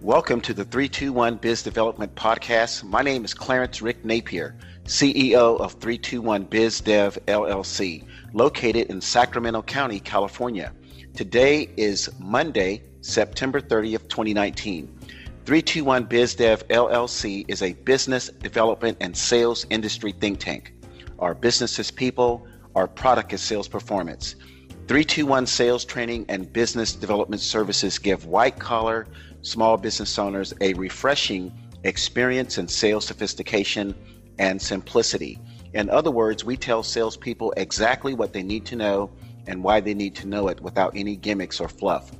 Welcome to the 321 Biz Development Podcast. My name is Clarence Rick Napier, CEO of 321 Biz Dev LLC, located in Sacramento County, California. Today is Monday, September 30th, 2019. 321 Biz Dev LLC is a business development and sales industry think tank. Our business is people, our product is sales performance. 321 sales training and business development services give white collar small business owners a refreshing experience in sales sophistication and simplicity. In other words, we tell salespeople exactly what they need to know and why they need to know it without any gimmicks or fluff.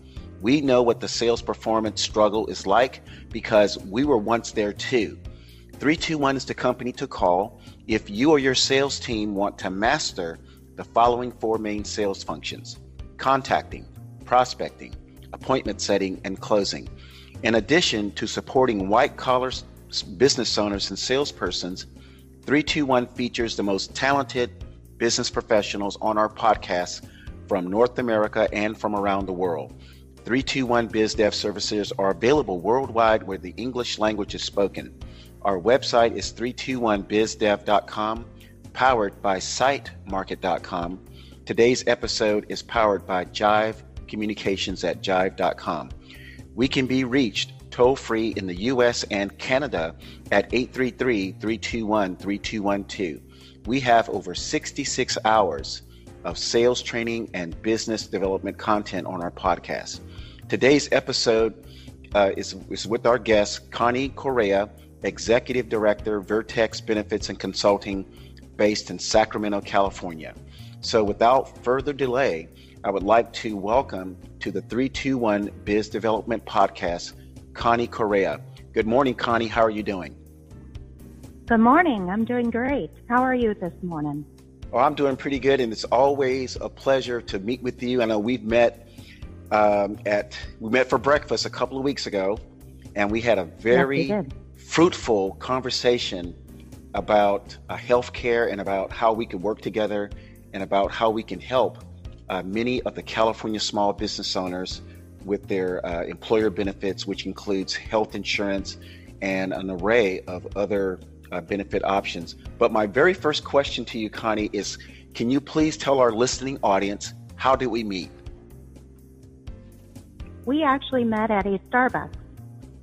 We know what the sales performance struggle is like because we were once there too. 321 is the company to call if you or your sales team want to master the following four main sales functions contacting, prospecting, appointment setting, and closing. In addition to supporting white collar business owners and salespersons, 321 features the most talented business professionals on our podcast from North America and from around the world. 321 BizDev services are available worldwide where the English language is spoken. Our website is 321bizdev.com, powered by sitemarket.com. Today's episode is powered by Jive Communications at jive.com. We can be reached toll free in the US and Canada at 833 321 3212. We have over 66 hours of sales training and business development content on our podcast. Today's episode uh, is, is with our guest, Connie Correa, Executive Director, Vertex Benefits and Consulting, based in Sacramento, California. So, without further delay, I would like to welcome to the 321 Biz Development Podcast, Connie Correa. Good morning, Connie. How are you doing? Good morning. I'm doing great. How are you this morning? Well, I'm doing pretty good, and it's always a pleasure to meet with you. I know we've met um, at we met for breakfast a couple of weeks ago, and we had a very yes, fruitful conversation about uh, healthcare and about how we can work together and about how we can help uh, many of the California small business owners with their uh, employer benefits, which includes health insurance and an array of other uh, benefit options. But my very first question to you, Connie, is can you please tell our listening audience how did we meet? We actually met at a Starbucks,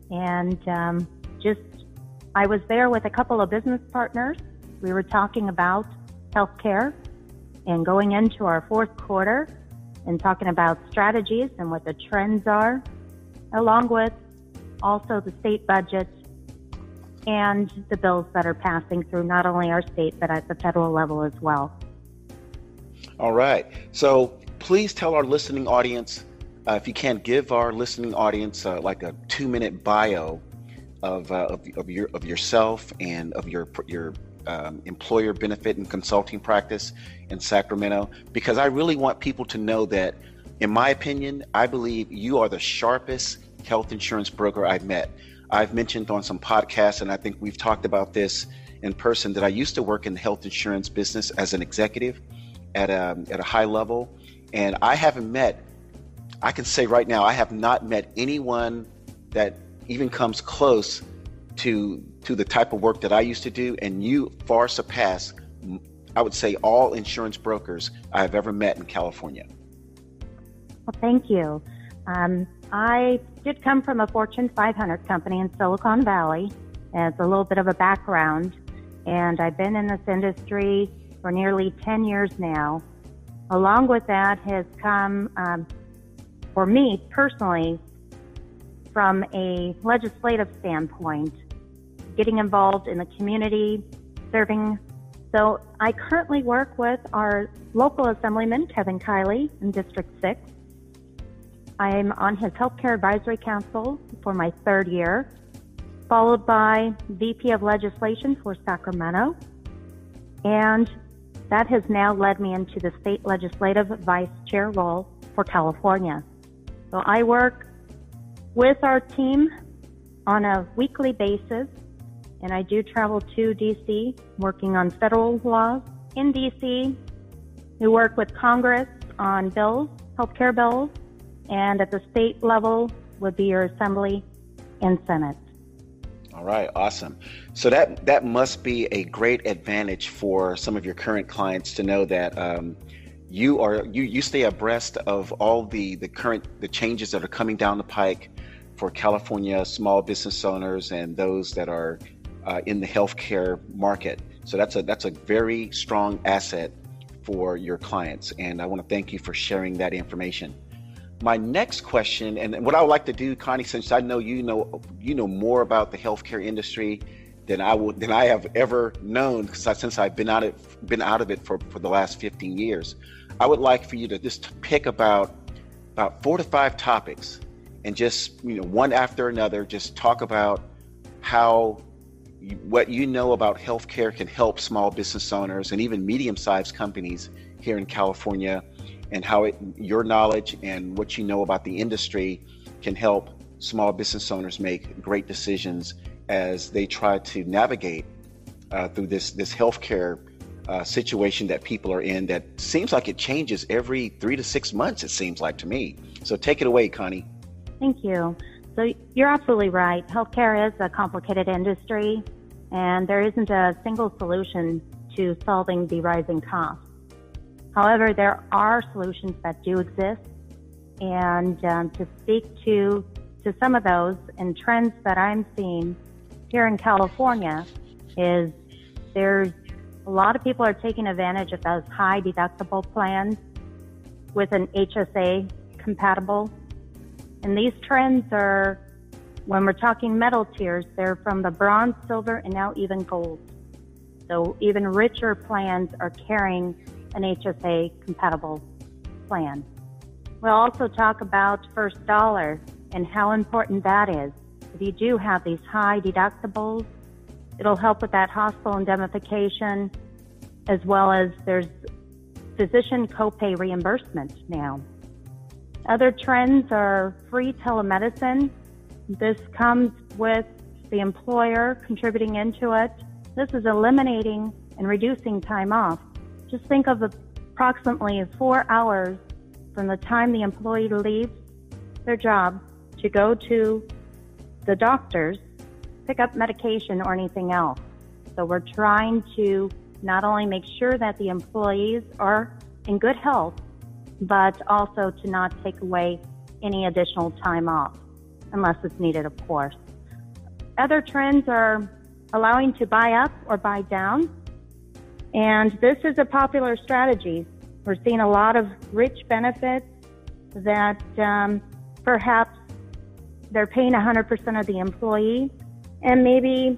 and um, just I was there with a couple of business partners. We were talking about healthcare and going into our fourth quarter and talking about strategies and what the trends are, along with also the state budget and the bills that are passing through not only our state but at the federal level as well. All right. So please tell our listening audience, uh, if you can, give our listening audience uh, like a two-minute bio of, uh, of, of your of yourself and of your your um, employer benefit and consulting practice in Sacramento, because I really want people to know that, in my opinion, I believe you are the sharpest health insurance broker I've met. I've mentioned on some podcasts, and I think we've talked about this in person, that I used to work in the health insurance business as an executive at a, at a high level. And I haven't met, I can say right now, I have not met anyone that even comes close to to the type of work that I used to do, and you far surpass, I would say, all insurance brokers I have ever met in California. Well, thank you. Um, I did come from a Fortune 500 company in Silicon Valley as a little bit of a background, and I've been in this industry for nearly 10 years now. Along with that has come, um, for me personally, from a legislative standpoint, getting involved in the community, serving. So I currently work with our local assemblyman, Kevin Kiley, in District 6. I'm on his Healthcare Advisory Council for my third year, followed by VP of Legislation for Sacramento. And that has now led me into the state legislative vice chair role for California. So I work with our team on a weekly basis, and I do travel to DC working on federal laws in DC. We work with Congress on bills, healthcare bills, and at the state level would be your assembly and Senate. All right, awesome. So that that must be a great advantage for some of your current clients to know that um, you are you you stay abreast of all the the current the changes that are coming down the pike for California small business owners and those that are uh, in the healthcare market. So that's a that's a very strong asset for your clients, and I want to thank you for sharing that information. My next question, and what I would like to do, Connie, since I know you know you know more about the healthcare industry than I would than I have ever known, because since I've been out of been out of it for, for the last 15 years, I would like for you to just pick about about four to five topics, and just you know one after another, just talk about how what you know about healthcare can help small business owners and even medium-sized companies here in California, and how it, your knowledge and what you know about the industry can help small business owners make great decisions as they try to navigate uh, through this this healthcare uh, situation that people are in. That seems like it changes every three to six months. It seems like to me. So take it away, Connie. Thank you. So you're absolutely right. Healthcare is a complicated industry, and there isn't a single solution to solving the rising costs. However, there are solutions that do exist, and um, to speak to to some of those and trends that I'm seeing here in California is there's a lot of people are taking advantage of those high deductible plans with an HSA compatible and these trends are, when we're talking metal tiers, they're from the bronze, silver, and now even gold. So even richer plans are carrying an HSA compatible plan. We'll also talk about first dollar and how important that is. If you do have these high deductibles, it'll help with that hospital indemnification as well as there's physician copay reimbursement now. Other trends are free telemedicine. This comes with the employer contributing into it. This is eliminating and reducing time off. Just think of approximately four hours from the time the employee leaves their job to go to the doctors, pick up medication or anything else. So we're trying to not only make sure that the employees are in good health, but also to not take away any additional time off unless it's needed, of course. Other trends are allowing to buy up or buy down. And this is a popular strategy. We're seeing a lot of rich benefits that um, perhaps they're paying 100% of the employee, and maybe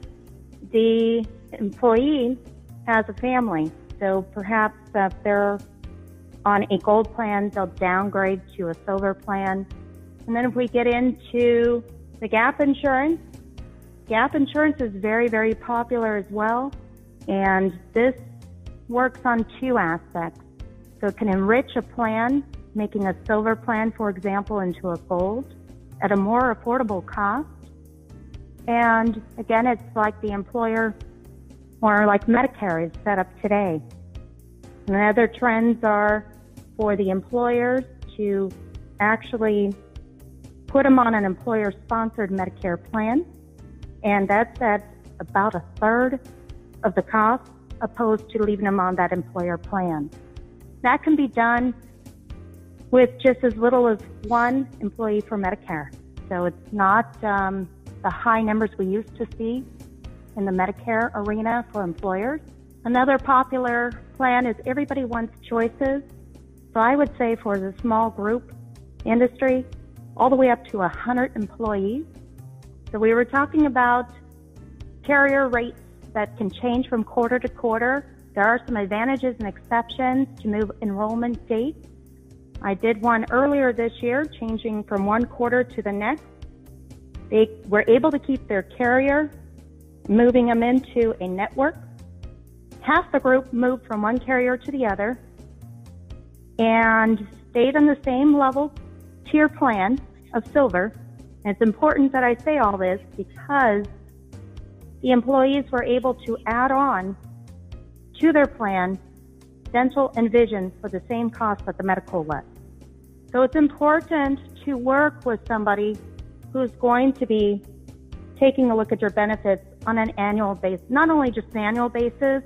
the employee has a family. So perhaps if they're on a gold plan, they'll downgrade to a silver plan. And then if we get into the gap insurance, gap insurance is very, very popular as well. And this works on two aspects. So it can enrich a plan, making a silver plan, for example, into a gold at a more affordable cost. And again, it's like the employer or like Medicare is set up today. And other trends are for the employers to actually put them on an employer sponsored Medicare plan. And that's at about a third of the cost opposed to leaving them on that employer plan. That can be done with just as little as one employee for Medicare. So it's not um, the high numbers we used to see in the Medicare arena for employers. Another popular plan is everybody wants choices. So I would say for the small group industry, all the way up to 100 employees. So we were talking about carrier rates that can change from quarter to quarter. There are some advantages and exceptions to move enrollment dates. I did one earlier this year, changing from one quarter to the next. They were able to keep their carrier, moving them into a network. Half the group moved from one carrier to the other, and stayed on the same level tier plan of silver. And it's important that I say all this because the employees were able to add on to their plan dental and vision for the same cost that the medical was. So it's important to work with somebody who's going to be taking a look at your benefits on an annual basis, not only just an annual basis,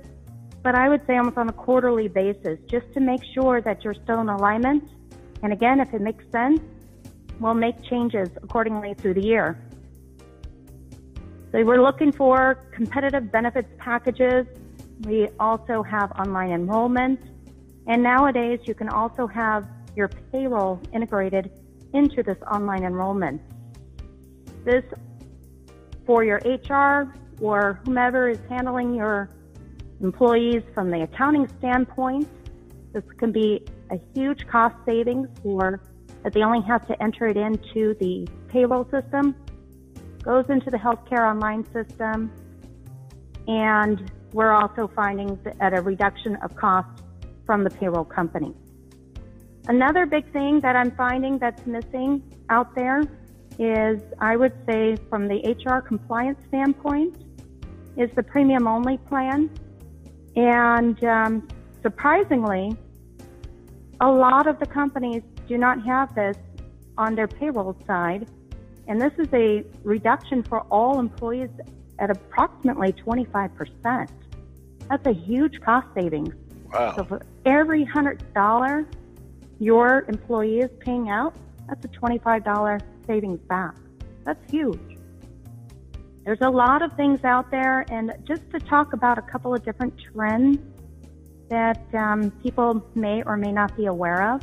but I would say almost on a quarterly basis, just to make sure that you're still in alignment. And again, if it makes sense, we'll make changes accordingly through the year. So we're looking for competitive benefits packages. We also have online enrollment. And nowadays, you can also have your payroll integrated into this online enrollment. This for your HR or whomever is handling your employees from the accounting standpoint. This can be a huge cost savings for that they only have to enter it into the payroll system, goes into the healthcare online system, and we're also finding at a reduction of cost from the payroll company. Another big thing that I'm finding that's missing out there is, I would say, from the HR compliance standpoint, is the premium only plan. And um, surprisingly, a lot of the companies do not have this on their payroll side. And this is a reduction for all employees at approximately 25%. That's a huge cost savings. Wow. So for every $100 your employee is paying out, that's a $25 savings back. That's huge. There's a lot of things out there, and just to talk about a couple of different trends that um, people may or may not be aware of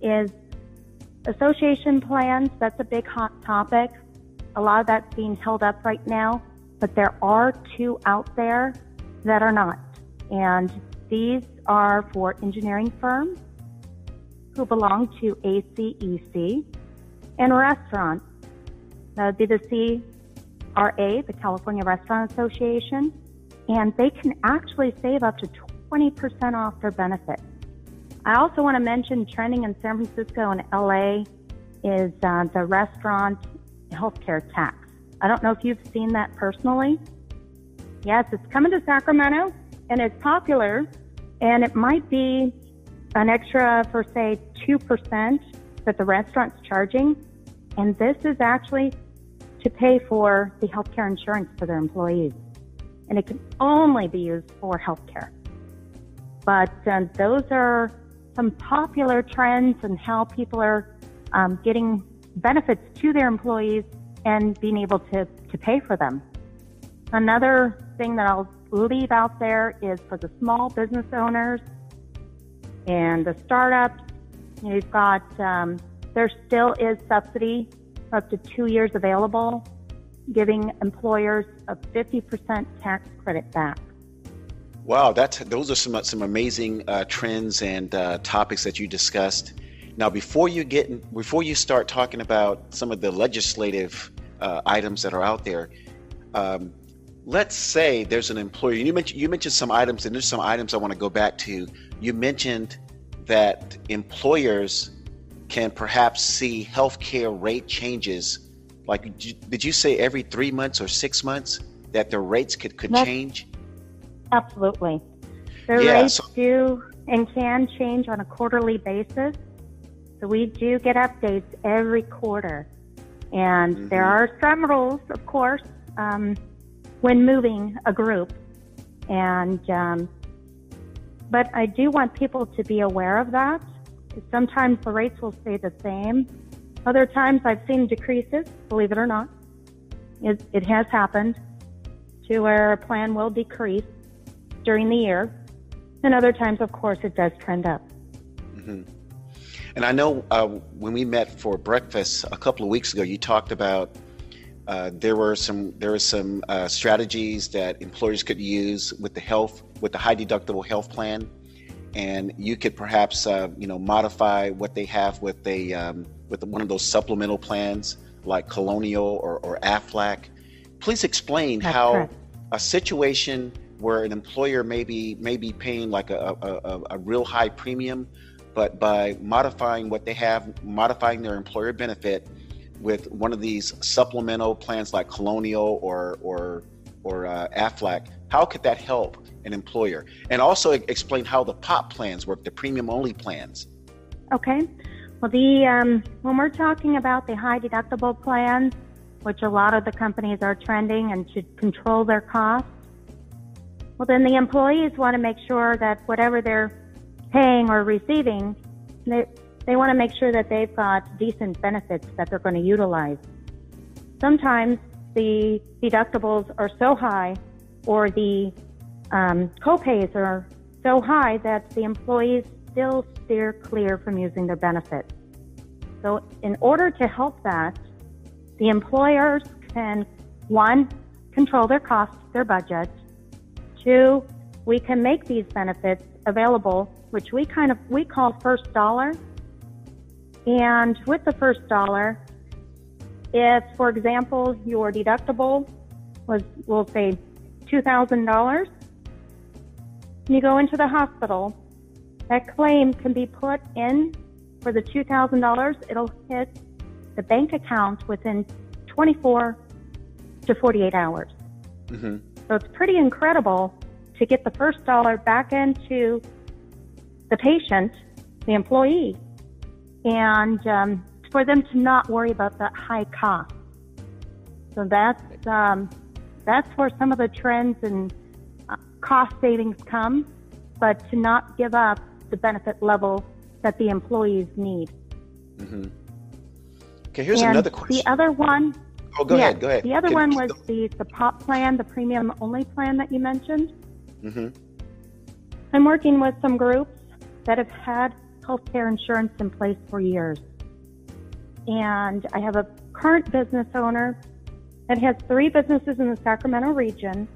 is association plans. That's a big hot topic. A lot of that's being held up right now, but there are two out there that are not. And these are for engineering firms who belong to ACEC and restaurants. That would be the CRA, the California Restaurant Association, and they can actually save up to 20% off their benefits. I also want to mention trending in San Francisco and LA is uh, the restaurant healthcare tax. I don't know if you've seen that personally. Yes, it's coming to Sacramento and it's popular, and it might be an extra for say 2% that the restaurant's charging. And this is actually to pay for the healthcare insurance for their employees. And it can only be used for healthcare. But um, those are some popular trends and how people are um, getting benefits to their employees and being able to, to pay for them. Another thing that I'll leave out there is for the small business owners and the startups. You've got, um, there still is subsidy up to two years available, giving employers a 50% tax credit back. Wow, that's those are some some amazing uh, trends and uh, topics that you discussed. Now, before you get before you start talking about some of the legislative uh, items that are out there, um, let's say there's an employer. You mentioned you mentioned some items, and there's some items I want to go back to. You mentioned that employers can perhaps see healthcare rate changes. Like, did you say every three months or six months that the rates could could That's, change? Absolutely, the Yeah, rates so- do and can change on a quarterly basis. So we do get updates every quarter, and there Mhm. are some rules, of course. Um, when moving a group. And, um, but I do want people to be aware of that. Sometimes the rates will stay the same. Other times I've seen decreases, believe it or not. It, it has happened to where a plan will decrease during the year. And other times, of course, it does trend up. hmm And I know uh, when we met for breakfast a couple of weeks ago, you talked about uh, there were some there were some uh, strategies that employers could use with the health with the high deductible health plan, and you could perhaps uh, you know modify what they have with a um, with one of those supplemental plans like Colonial or, or Aflac. Please explain That's how correct. a situation where an employer may be, may be paying like a, a, a, a real high premium, but by modifying what they have, modifying their employer benefit with one of these supplemental plans like Colonial or or or uh, Aflac, how could that help an employer? And also explain how the POP plans work, the premium only plans. Okay. Well, the um, when we're talking about the high deductible plans, which a lot of the companies are trending and should control their costs, well, then the employees want to make sure that whatever they're paying or receiving, they, they want to make sure that they've got decent benefits that they're going to utilize. Sometimes the deductibles are so high or the um, copays are so high that the employees still steer clear from using their benefits. So, in order to help that, the employers can one, control their costs, their budget. Two, we can make these benefits available, which we kind of we call first dollar. And with the first dollar, if, for example, your deductible was, we'll say, $2,000, you go into the hospital, that claim can be put in for the $2,000. It'll hit the bank account within 24 to 48 hours. Mm-hmm. So it's pretty incredible to get the first dollar back into the patient, the employee, and um, for them to not worry about that high cost. So that's um, that's where some of the trends and cost savings come, but to not give up the benefit level that the employees need. Mm-hmm. Okay, here's and another question. The other one. Oh, go ahead. Go ahead. The other Can, one was the the POP plan, the premium only plan that you mentioned. Mm-hmm. I'm working with some groups that have had healthcare insurance in place for years and I have a current business owner that has three businesses in the Sacramento region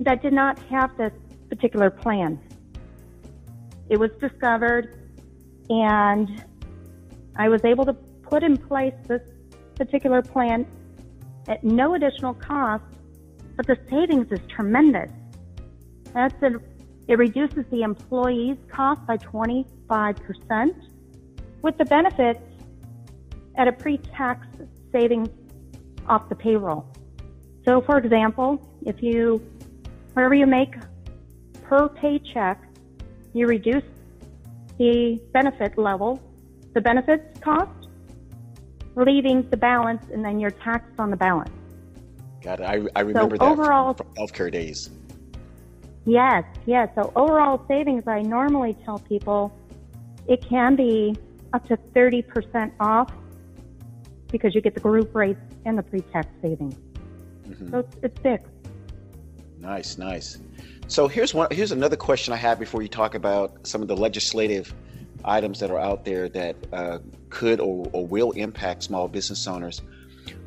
that did not have this particular plan. It was discovered, and I was able to put in place this particular plan at no additional cost, but the savings is tremendous. That's a, it reduces the employee's cost by 25%, with the benefits at a pre-tax savings off the payroll. So for example, if you, whatever you make per paycheck, you reduce the benefit level, the benefits cost, leaving the balance, and then you're taxed on the balance. Got it. I, I remember so that overall, from, from healthcare days. Yes, yes. So overall savings, I normally tell people it can be up to 30% off because you get the group rates and the pre-tax savings. Mm-hmm. So it's, it's big. Nice, nice. So here's one. Here's another question I have before you talk about some of the legislative items that are out there that uh, could or, or, will impact small business owners.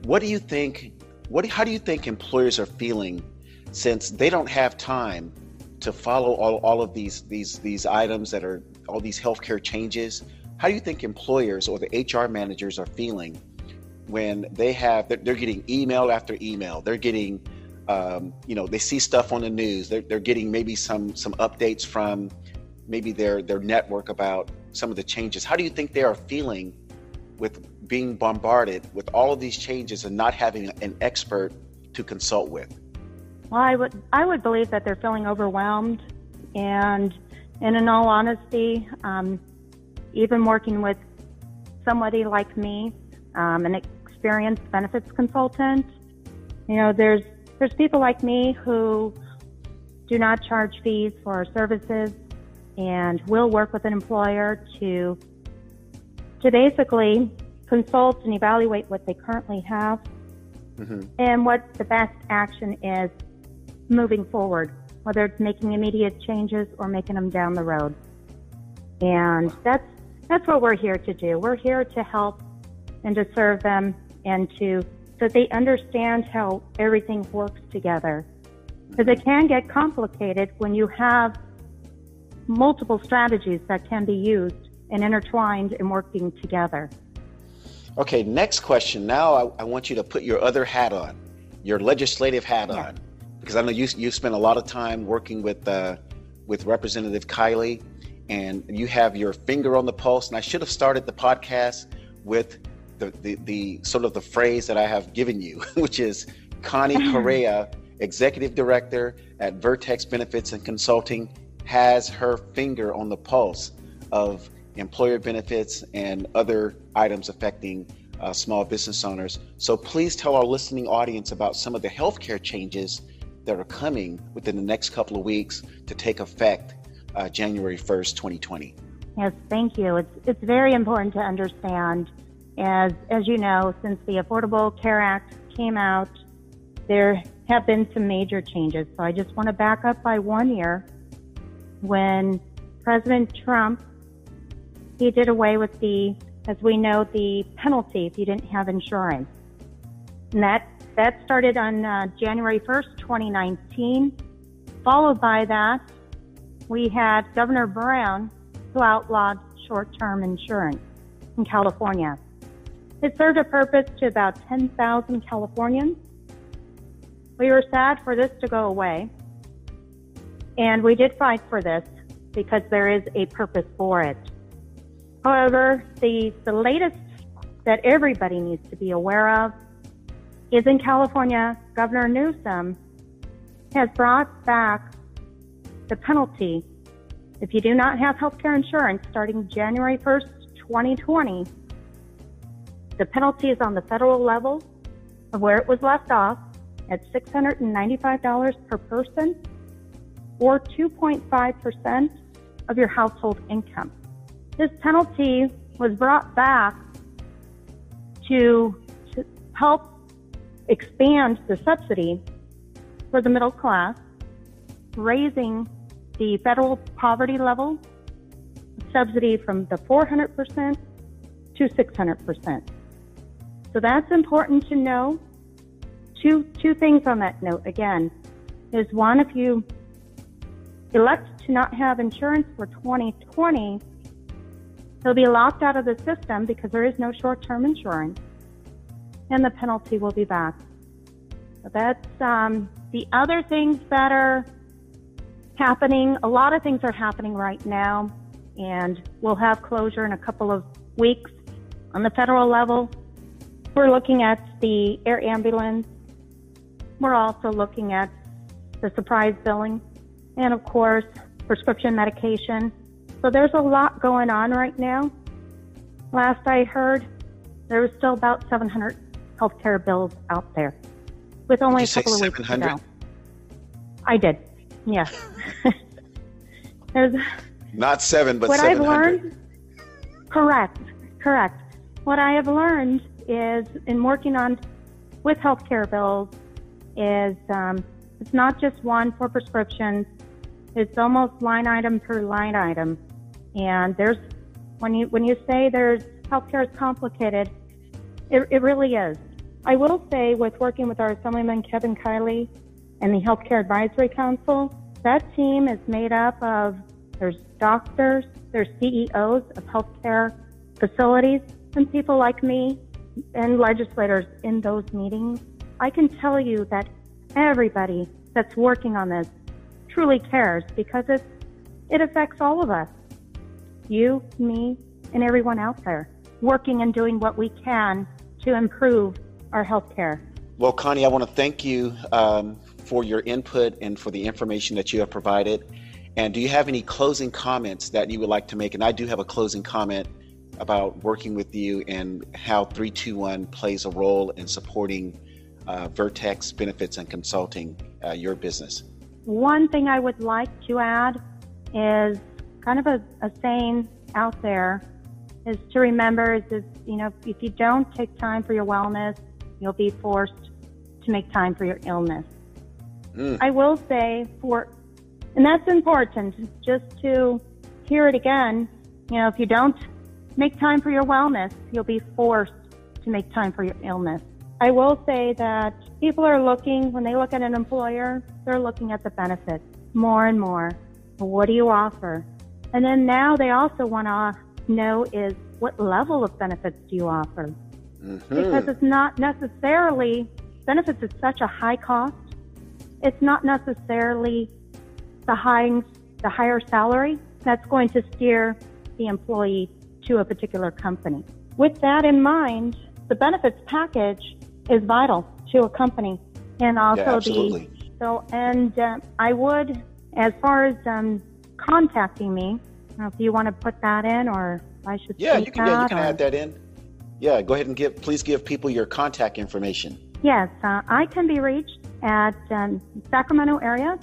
What do you think? What? How do you think employers are feeling since they don't have time to follow all, all of these these these items that are all these healthcare changes? How do you think employers or the HR managers are feeling when they have they're, they're getting email after email they're getting um, you know they see stuff on the news they're, they're getting maybe some some updates from maybe their their network about some of the changes how do you think they are feeling with being bombarded with all of these changes and not having an expert to consult with well i would i would believe that they're feeling overwhelmed and and in all honesty um, even working with somebody like me um, an experienced benefits consultant. You know, there's there's people like me who do not charge fees for our services and will work with an employer to to basically consult and evaluate what they currently have mm-hmm. and what the best action is moving forward, whether it's making immediate changes or making them down the road. And that's that's what we're here to do. We're here to help and to serve them and to so they understand how everything works together. Because it can get complicated when you have multiple strategies that can be used and intertwined and working together. Okay, next question. Now I, I want you to put your other hat on, your legislative hat on, because I know you you spent a lot of time working with uh, with Representative Kiley, and you have your finger on the pulse. And I should have started the podcast with the, the, the sort of the phrase that I have given you, which is Connie Correa, executive director at Vertex Benefits and Consulting, has her finger on the pulse of employer benefits and other items affecting uh, small business owners. So please tell our listening audience about some of the healthcare changes that are coming within the next couple of weeks to take effect uh, January 1st, 2020. Yes, thank you. It's, it's very important to understand, as, as you know, since the Affordable Care Act came out, there have been some major changes. So I just want to back up by one year when President Trump he did away with the, as we know, the penalty if you didn't have insurance. And that that started on uh, January 1st, 2019. Followed by that, we had Governor Brown who outlawed short-term insurance in California. It served a purpose to about 10,000 Californians. We were sad for this to go away. And we did fight for this because there is a purpose for it. However, the, the latest that everybody needs to be aware of is in California, Governor Newsom has brought back the penalty if you do not have health care insurance starting January 1st, 2020. The penalty is on the federal level of where it was left off at $695 per person or 2.5% of your household income. This penalty was brought back to, to help expand the subsidy for the middle class, raising the federal poverty level subsidy from the 400% to 600%. So that's important to know. Two, two things on that note again is one, if you elect to not have insurance for 2020, He'll be locked out of the system because there is no short-term insurance, and the penalty will be back. So that's um, the other things that are happening. A lot of things are happening right now, and we'll have closure in a couple of weeks on the federal level. We're looking at the air ambulance. We're also looking at the surprise billing, and of course, prescription medication so there's a lot going on right now. Last I heard, there was still about 700 healthcare bills out there, with only a couple of weeks to go. I did, yes. there's not seven, but what 700. I've learned. Correct, correct. What I have learned is in working on with healthcare bills is um, it's not just one for prescriptions. It's almost line item per line item. And there's when you when you say there's healthcare is complicated, it, it really is. I will say with working with our Assemblyman Kevin Kiley and the Healthcare Advisory Council, that team is made up of there's doctors, there's CEOs of healthcare facilities, and people like me and legislators in those meetings. I can tell you that everybody that's working on this truly cares because it it affects all of us you, me, and everyone out there working and doing what we can to improve our health care. Well, Connie, I want to thank you um, for your input and for the information that you have provided. And do you have any closing comments that you would like to make? And I do have a closing comment about working with you and how 321 plays a role in supporting uh, Vertex Benefits and Consulting, uh, your business. One thing I would like to add is kind of a, a saying out there is to remember is this, you know, if you don't take time for your wellness, you'll be forced to make time for your illness. Mm. I will say for, and that's important just to hear it again. You know, if you don't make time for your wellness, you'll be forced to make time for your illness. I will say that people are looking, when they look at an employer, they're looking at the benefits more and more. What do you offer? And then now they also want to know is what level of benefits do you offer? Mm-hmm. Because it's not necessarily, benefits is such a high cost. It's not necessarily the high, the higher salary that's going to steer the employee to a particular company. With that in mind, the benefits package is vital to a company and also yeah, the so and uh, I would as far as um, contacting me. if you want to put that in, or I should. Yeah, you can. Yeah, you can or, add that in. Yeah, go ahead and give. Please give people your contact information. Yes, uh, I can be reached at um, Sacramento area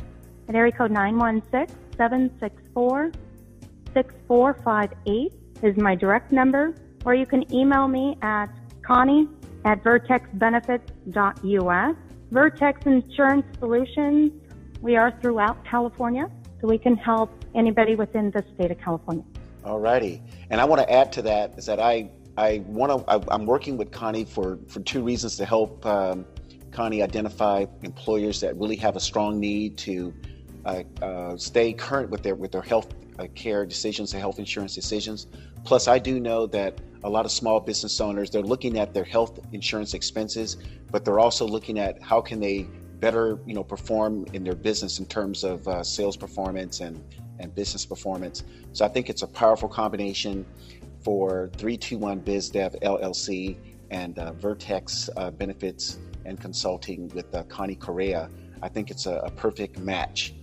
at area code 916-764-6458 is my direct number, or you can email me at Connie at vertexbenefits.us. Vertex Insurance Solutions, we are throughout California, so we can help anybody within the state of California. All righty. And I want to add to that is that I, I want to, I'm working with Connie for, for two reasons to help um, Connie identify employers that really have a strong need to uh, uh, stay current with their, with their health uh, care decisions and health insurance decisions. Plus, I do know that a lot of small business owners they're looking at their health insurance expenses, but they're also looking at how can they better, you know, perform in their business in terms of uh, sales performance and and business performance. So I think it's a powerful combination for 321 BizDev LLC and uh, Vertex uh, Benefits and Consulting with uh, Connie Correa. I think it's a, a perfect match.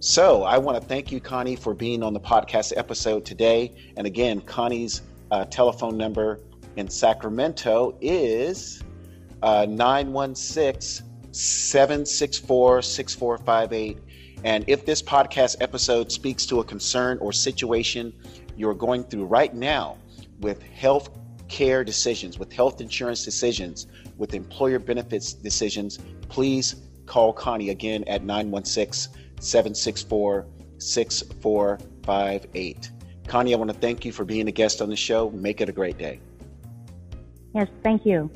So I want to thank you, Connie, for being on the podcast episode today. And again, Connie's uh, telephone number in Sacramento is uh, 916 764 6458. And if this podcast episode speaks to a concern or situation you're going through right now with health care decisions, with health insurance decisions, with employer benefits decisions, please call Connie again at 916 764 6458. Connie, I want to thank you for being a guest on the show. Make it a great day. Yes, thank you.